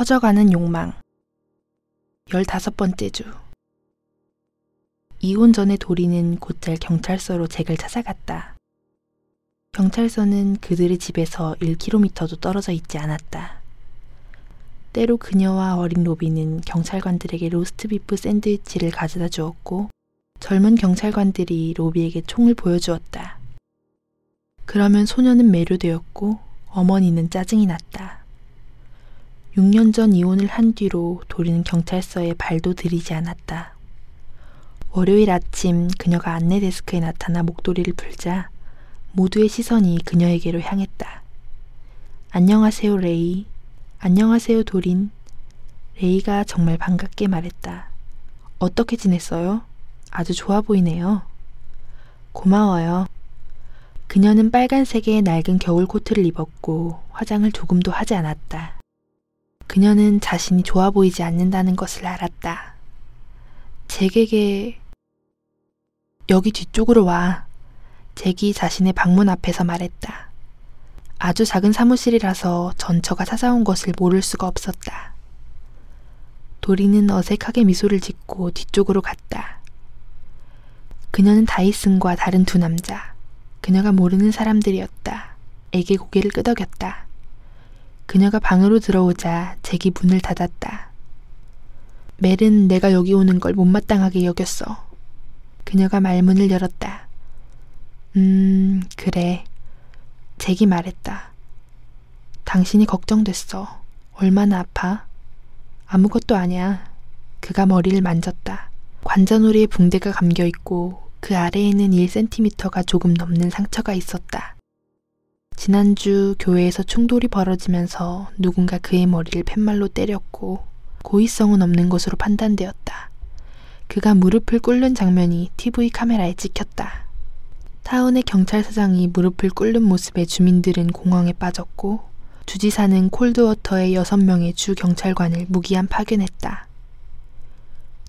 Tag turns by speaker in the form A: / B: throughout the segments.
A: 커져가는 욕망. 열다섯 번째 주. 이혼 전에 도리는 곧잘 경찰서로 잭을 찾아갔다. 경찰서는 그들의 집에서 1km도 떨어져 있지 않았다. 때로 그녀와 어린 로비는 경찰관들에게 로스트비프 샌드위치를 가져다 주었고 젊은 경찰관들이 로비에게 총을 보여주었다. 그러면 소녀는 매료되었고 어머니는 짜증이 났다. 6년 전 이혼을 한 뒤로 도리는 경찰서에 발도 들이지 않았다. 월요일 아침 그녀가 안내 데스크에 나타나 목도리를 풀자 모두의 시선이 그녀에게로 향했다. 안녕하세요, 레이. 안녕하세요, 도린. 레이가 정말 반갑게 말했다. 어떻게 지냈어요? 아주 좋아 보이네요. 고마워요. 그녀는 빨간색의 낡은 겨울 코트를 입었고 화장을 조금도 하지 않았다. 그녀는 자신이 좋아 보이지 않는다는 것을 알았다. 잭에게 여기 뒤쪽으로 와. 잭이 자신의 방문 앞에서 말했다. 아주 작은 사무실이라서 전처가 찾아온 것을 모를 수가 없었다. 도리는 어색하게 미소를 짓고 뒤쪽으로 갔다. 그녀는 다이슨과 다른 두 남자, 그녀가 모르는 사람들이었다. 에게 고개를 끄덕였다. 그녀가 방으로 들어오자 잭이 문을 닫았다. 멜은 내가 여기 오는 걸 못마땅하게 여겼어. 그녀가 말문을 열었다. 음, 그래. 잭이 말했다. 당신이 걱정됐어. 얼마나 아파? 아무것도 아니야. 그가 머리를 만졌다. 관자놀이에 붕대가 감겨 있고 그 아래에는 1cm가 조금 넘는 상처가 있었다. 지난주 교회에서 충돌이 벌어지면서 누군가 그의 머리를 팻말로 때렸고 고의성은 없는 것으로 판단되었다. 그가 무릎을 꿇는 장면이 TV 카메라에 찍혔다. 타운의 경찰서장이 무릎을 꿇는 모습에 주민들은 공황에 빠졌고 주지사는 콜드워터의 여섯 명의 주 경찰관을 무기한 파견했다.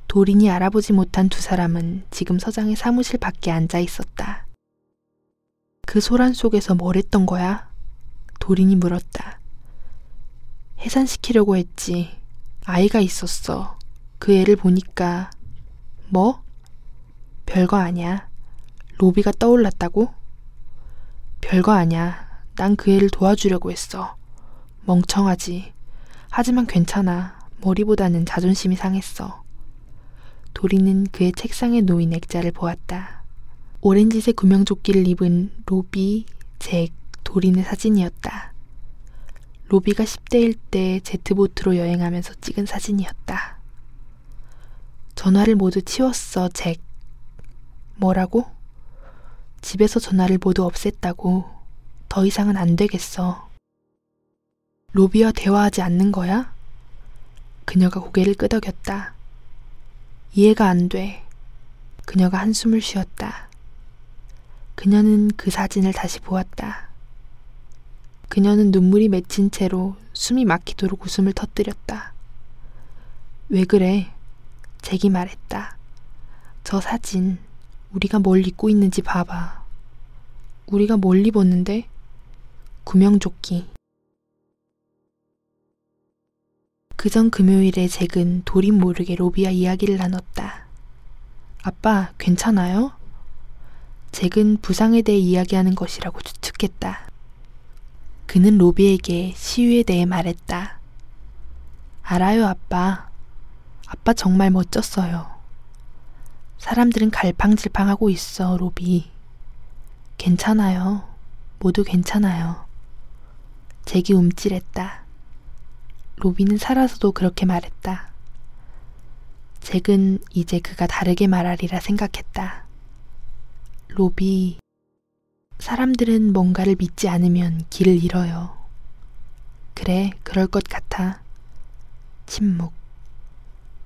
A: 도린이 알아보지 못한 두 사람은 지금 서장의 사무실 밖에 앉아 있었다. 그 소란 속에서 뭘 했던 거야? 도린이 물었다. 해산시키려고 했지. 아이가 있었어. 그 애를 보니까 뭐? 별거 아니야. 로비가 떠올랐다고? 별거 아니야. 난 그 애를 도와주려고 했어. 멍청하지. 하지만 괜찮아. 머리보다는 자존심이 상했어. 도리는 그의 책상에 놓인 액자를 보았다. 오렌지색 구명조끼를 입은 로비, 잭, 도린의 사진이었다. 로비가 10대일 때 제트보트로 여행하면서 찍은 사진이었다. 전화를 모두 치웠어, 잭. 뭐라고? 집에서 전화를 모두 없앴다고. 더 이상은 안 되겠어. 로비와 대화하지 않는 거야? 그녀가 고개를 끄덕였다. 이해가 안 돼. 그녀가 한숨을 쉬었다. 그녀는 그 사진을 다시 보았다. 그녀는 눈물이 맺힌 채로 숨이 막히도록 웃음을 터뜨렸다. 왜 그래? 잭이 말했다. 저 사진, 우리가 뭘 입고 있는지 봐봐. 우리가 뭘 입었는데? 구명조끼. 그전 금요일에 잭은 돌인 모르게 로비와 이야기를 나눴다. 아빠, 괜찮아요? 잭은 부상에 대해 이야기하는 것이라고 추측했다. 그는 로비에게 시위에 대해 말했다. 알아요, 아빠. 아빠 정말 멋졌어요. 사람들은 갈팡질팡하고 있어, 로비. 괜찮아요. 모두 괜찮아요. 잭이 움찔했다. 로비는 살아서도 그렇게 말했다. 잭은 이제 그가 다르게 말하리라 생각했다. 로비, 사람들은 뭔가를 믿지 않으면 길을 잃어요. 그래, 그럴 것 같아. 침묵.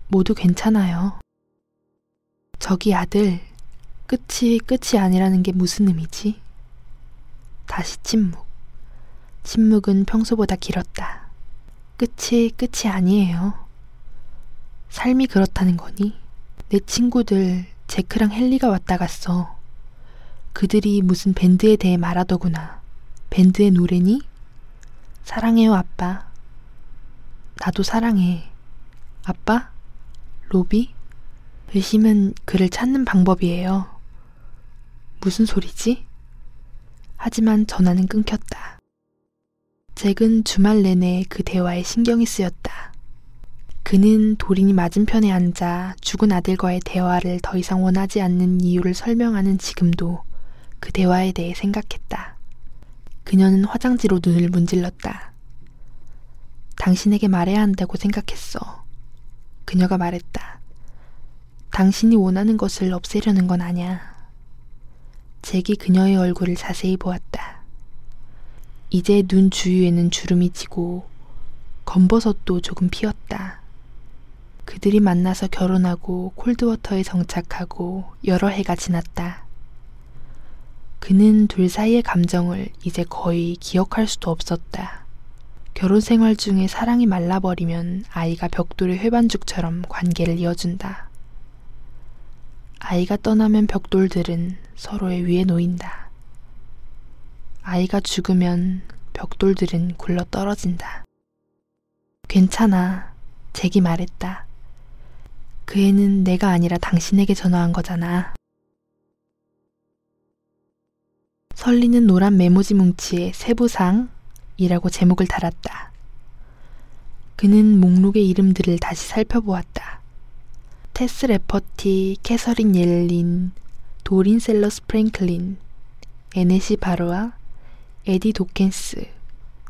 A: 모두 괜찮아요. 저기 아들, 끝이 끝이 아니라는 게 무슨 의미지? 다시 침묵. 침묵은 평소보다 길었다. 끝이 끝이 아니에요. 삶이 그렇다는 거니? 내 친구들 제크랑 헨리가 왔다 갔어. 그들이 무슨 밴드에 대해 말하더구나. 밴드의 노래니? 사랑해요, 아빠. 나도 사랑해. 아빠? 로비? 의심은 그를 찾는 방법이에요. 무슨 소리지? 하지만 전화는 끊겼다. 잭은 주말 내내 그 대화에 신경이 쓰였다. 그는 도린이 맞은편에 앉아 죽은 아들과의 대화를 더 이상 원하지 않는 이유를 설명하는 지금도 그 대화에 대해 생각했다. 그녀는 화장지로 눈을 문질렀다. 당신에게 말해야 한다고 생각했어. 그녀가 말했다. 당신이 원하는 것을 없애려는 건 아냐. 잭이 그녀의 얼굴을 자세히 보았다. 이제 눈 주위에는 주름이 지고 검버섯도 조금 피었다. 그들이 만나서 결혼하고 콜드워터에 정착하고 여러 해가 지났다. 그는 둘 사이의 감정을 이제 거의 기억할 수도 없었다. 결혼 생활 중에 사랑이 말라버리면 아이가 벽돌의 회반죽처럼 관계를 이어준다. 아이가 떠나면 벽돌들은 서로의 위에 놓인다. 아이가 죽으면 벽돌들은 굴러 떨어진다. 괜찮아. 잭이 말했다. 그 애는 내가 아니라 당신에게 전화한 거잖아. 설리는 노란 메모지 뭉치에 세부사항이라고 제목을 달았다. 그는 목록의 이름들을 다시 살펴보았다. 테스 레퍼티, 캐서린 옐린, 도린 셀러스 프랭클린, 에네시 바로아, 에디 도켄스,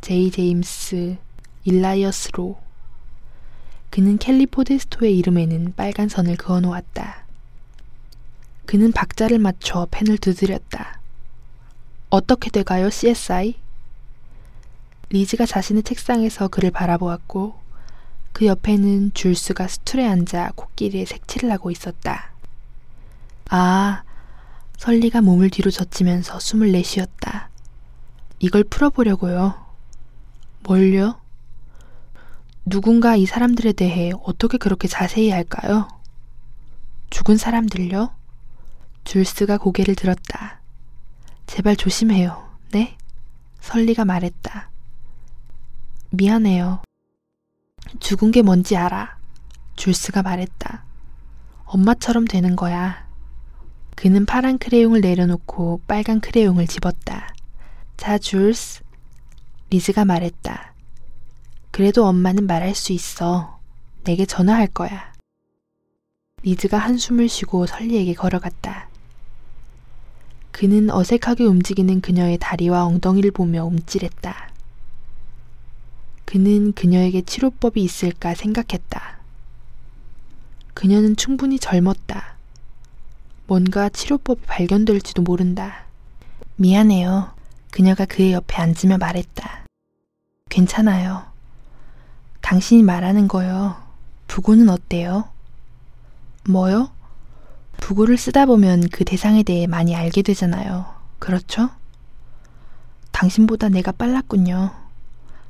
A: 제이 제임스, 일라이어스 로. 그는 켈리 포데스토의 이름에는 빨간 선을 그어 놓았다. 그는 박자를 맞춰 펜을 두드렸다. 어떻게 돼가요, CSI? 리즈가 자신의 책상에서 그를 바라보았고 그 옆에는 줄스가 스툴에 앉아 코끼리에 색칠을 하고 있었다. 아, 설리가 몸을 뒤로 젖히면서 숨을 내쉬었다. 이걸 풀어보려고요. 뭘요? 누군가 이 사람들에 대해 어떻게 그렇게 자세히 할까요? 죽은 사람들요? 줄스가 고개를 들었다. 제발 조심해요. 네? 설리가 말했다. 미안해요. 죽은 게 뭔지 알아. 줄스가 말했다. 엄마처럼 되는 거야. 그는 파란 크레용을 내려놓고 빨간 크레용을 집었다. 자, 줄스. 리즈가 말했다. 그래도 엄마는 말할 수 있어. 내게 전화할 거야. 리즈가 한숨을 쉬고 설리에게 걸어갔다. 그는 어색하게 움직이는 그녀의 다리와 엉덩이를 보며 움찔했다. 그는 그녀에게 치료법이 있을까 생각했다. 그녀는 충분히 젊었다. 뭔가 치료법이 발견될지도 모른다. 미안해요. 그녀가 그의 옆에 앉으며 말했다. 괜찮아요. 당신이 말하는 거요. 부고는 어때요? 뭐요? 부고를 쓰다 보면 그 대상에 대해 많이 알게 되잖아요. 그렇죠? 당신보다 내가 빨랐군요.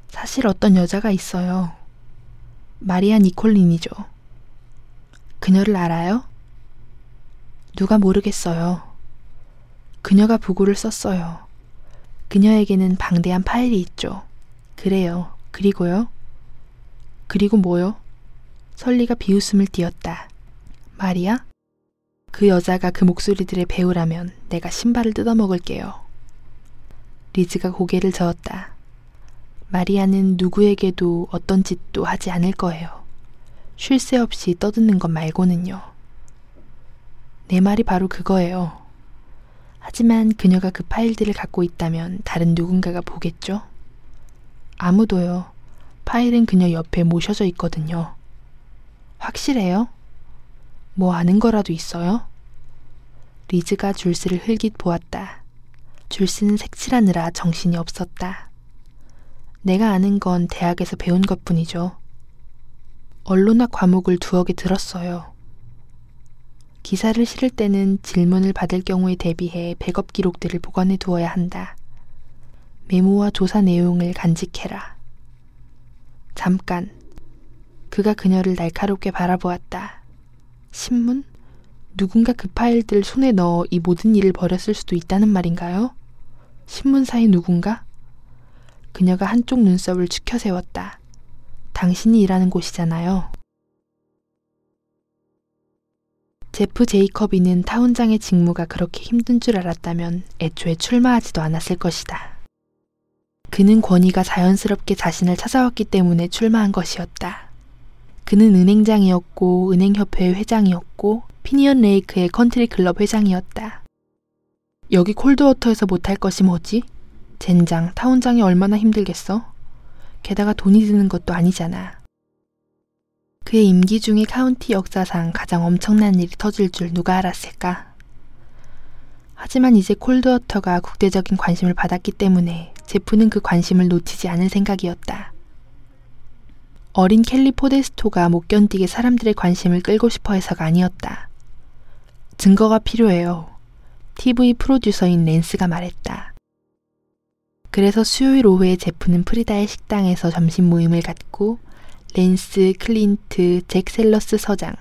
A: 사실 어떤 여자가 있어요. 마리아 니콜린이죠. 그녀를 알아요? 누가 모르겠어요. 그녀가 부고를 썼어요. 그녀에게는 방대한 파일이 있죠. 그래요. 그리고요? 그리고 뭐요? 설리가 비웃음을 띄었다. 마리아? 그 여자가 그 목소리들의 배우라면 내가 신발을 뜯어먹을게요. 리즈가 고개를 저었다. 마리아는 누구에게도 어떤 짓도 하지 않을 거예요. 쉴 새 없이 떠드는 것 말고는요. 내 말이 바로 그거예요. 하지만 그녀가 그 파일들을 갖고 있다면 다른 누군가가 보겠죠? 아무도요. 파일은 그녀 옆에 모셔져 있거든요. 확실해요? 뭐 아는 거라도 있어요? 리즈가 줄스를 흘깃 보았다. 줄스는 색칠하느라 정신이 없었다. 내가 아는 건 대학에서 배운 것 뿐이죠. 언론학 과목을 두어 개 들었어요. 기사를 실을 때는 질문을 받을 경우에 대비해 백업 기록들을 보관해 두어야 한다. 메모와 조사 내용을 간직해라. 잠깐. 그가 그녀를 날카롭게 바라보았다. 신문? 누군가 그 파일들 손에 넣어 이 모든 일을 벌였을 수도 있다는 말인가요? 신문사의 누군가? 그녀가 한쪽 눈썹을 추켜세웠다. 당신이 일하는 곳이잖아요. 제프 제이커비는 타운장의 직무가 그렇게 힘든 줄 알았다면 애초에 출마하지도 않았을 것이다. 그는 권위가 자연스럽게 자신을 찾아왔기 때문에 출마한 것이었다. 그는 은행장이었고 은행협회 회장이었고 피니언 레이크의 컨트리 클럽 회장이었다. 여기 콜드워터에서 못할 것이 뭐지? 젠장, 타운장이 얼마나 힘들겠어? 게다가 돈이 드는 것도 아니잖아. 그의 임기 중에 카운티 역사상 가장 엄청난 일이 터질 줄 누가 알았을까? 하지만 이제 콜드워터가 국제적인 관심을 받았기 때문에 제프는 그 관심을 놓치지 않을 생각이었다. 어린 켈리 포데스토가 못 견디게 사람들의 관심을 끌고 싶어 해서가 아니었다. 증거가 필요해요. TV 프로듀서인 랜스가 말했다. 그래서 수요일 오후에 제프는 프리다의 식당에서 점심 모임을 갖고 랜스, 클린트, 잭 셀러스 서장,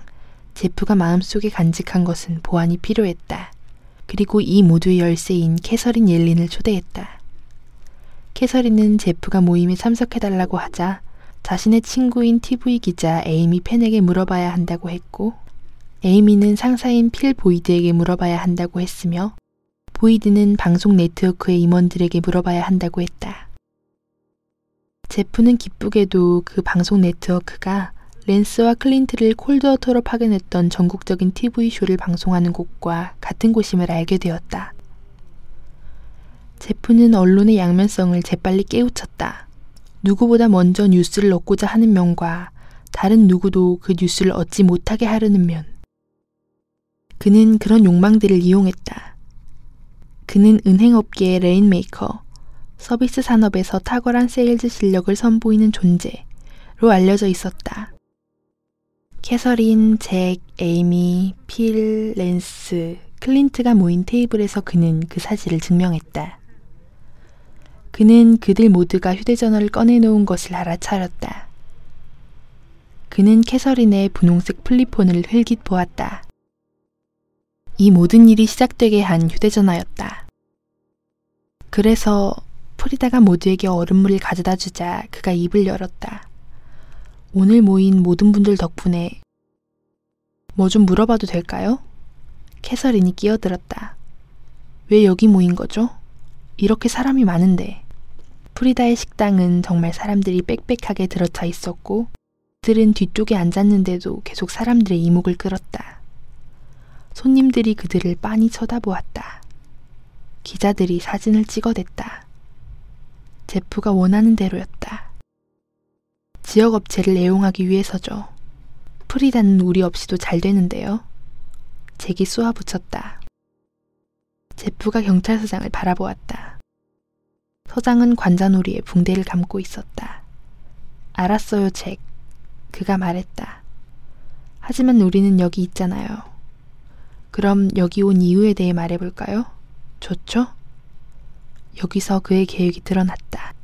A: 제프가 마음속에 간직한 것은 보안이 필요했다. 그리고 이 모두의 열쇠인 캐서린 옐린을 초대했다. 캐서린은 제프가 모임에 참석해달라고 하자 자신의 친구인 TV 기자 에이미 펜에게 물어봐야 한다고 했고 에이미는 상사인 필 보이드에게 물어봐야 한다고 했으며 보이드는 방송 네트워크의 임원들에게 물어봐야 한다고 했다. 제프는 기쁘게도 그 방송 네트워크가 랜스와 클린트를 콜드워터로 파견했던 전국적인 TV쇼를 방송하는 곳과 같은 곳임을 알게 되었다. 제프는 언론의 양면성을 재빨리 깨우쳤다. 누구보다 먼저 뉴스를 얻고자 하는 면과 다른 누구도 그 뉴스를 얻지 못하게 하려는 면. 그는 그런 욕망들을 이용했다. 그는 은행업계의 rainmaker, 서비스 산업에서 탁월한 세일즈 실력을 선보이는 존재로 알려져 있었다. 캐서린, 잭, 에이미, 필, 랜스, 클린트가 모인 테이블에서 그는 그 사실을 증명했다. 그는 그들 모두가 휴대전화를 꺼내놓은 것을 알아차렸다. 그는 캐서린의 분홍색 플리폰을 흘깃 보았다. 이 모든 일이 시작되게 한 휴대전화였다. 그래서 프리다가 모두에게 얼음물을 가져다 주자 그가 입을 열었다. 오늘 모인 모든 분들 덕분에 뭐 좀 물어봐도 될까요? 캐서린이 끼어들었다. 왜 여기 모인 거죠? 이렇게 사람이 많은데. 프리다의 식당은 정말 사람들이 빽빽하게 들어차 있었고, 들은 뒤쪽에 앉았는데도 계속 사람들의 이목을 끌었다. 손님들이 그들을 빤히 쳐다보았다. 기자들이 사진을 찍어댔다. 제프가 원하는 대로였다. 지역 업체를 애용하기 위해서죠. 프리다는 우리 없이도 잘 되는데요. 잭이 쏘아 붙였다. 제프가 경찰서장을 바라보았다. 서장은 관자놀이에 붕대를 감고 있었다. 알았어요, 잭. 그가 말했다. 하지만 우리는 여기 있잖아요. 그럼 여기 온 이유에 대해 말해볼까요? 좋죠? 여기서 그의 계획이 드러났다.